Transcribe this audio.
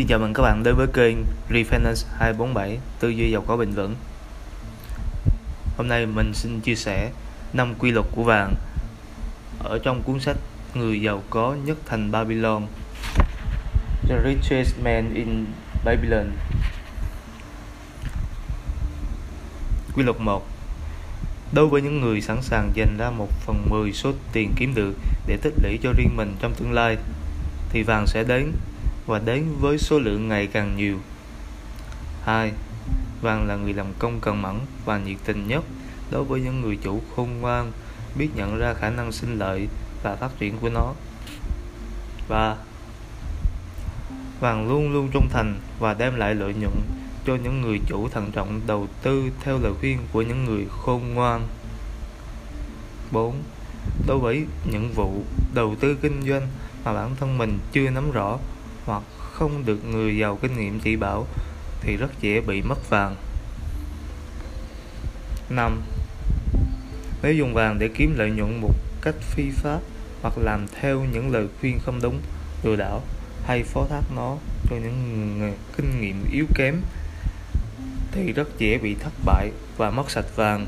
Xin chào mừng các bạn đến với kênh Refinance 247 Tư duy giàu có bền vững. Hôm nay mình xin chia sẻ 5 quy luật của vàng ở trong cuốn sách Người giàu có nhất thành Babylon, The Richest Man in Babylon. Quy luật 1 Đối với những người sẵn sàng dành ra 1 phần 10 số tiền kiếm được để tích lũy cho riêng mình trong tương lai, thì vàng sẽ đến và đến với số lượng ngày càng nhiều. 2. Vàng là người làm công cần mẫn và nhiệt tình nhất đối với những người chủ khôn ngoan, biết nhận ra khả năng sinh lợi và phát triển của nó. 3. Vàng luôn luôn trung thành và đem lại lợi nhuận cho những người chủ thận trọng đầu tư theo lời khuyên của những người khôn ngoan. 4. Đối với những vụ đầu tư kinh doanh mà bản thân mình chưa nắm rõ hoặc không được người giàu kinh nghiệm chỉ bảo thì rất dễ bị mất vàng 5. Nếu dùng vàng để kiếm lợi nhuận một cách phi pháp hoặc làm theo những lời khuyên không đúng, lừa đảo hay phó thác nó cho những người kinh nghiệm yếu kém thì rất dễ bị thất bại và mất sạch vàng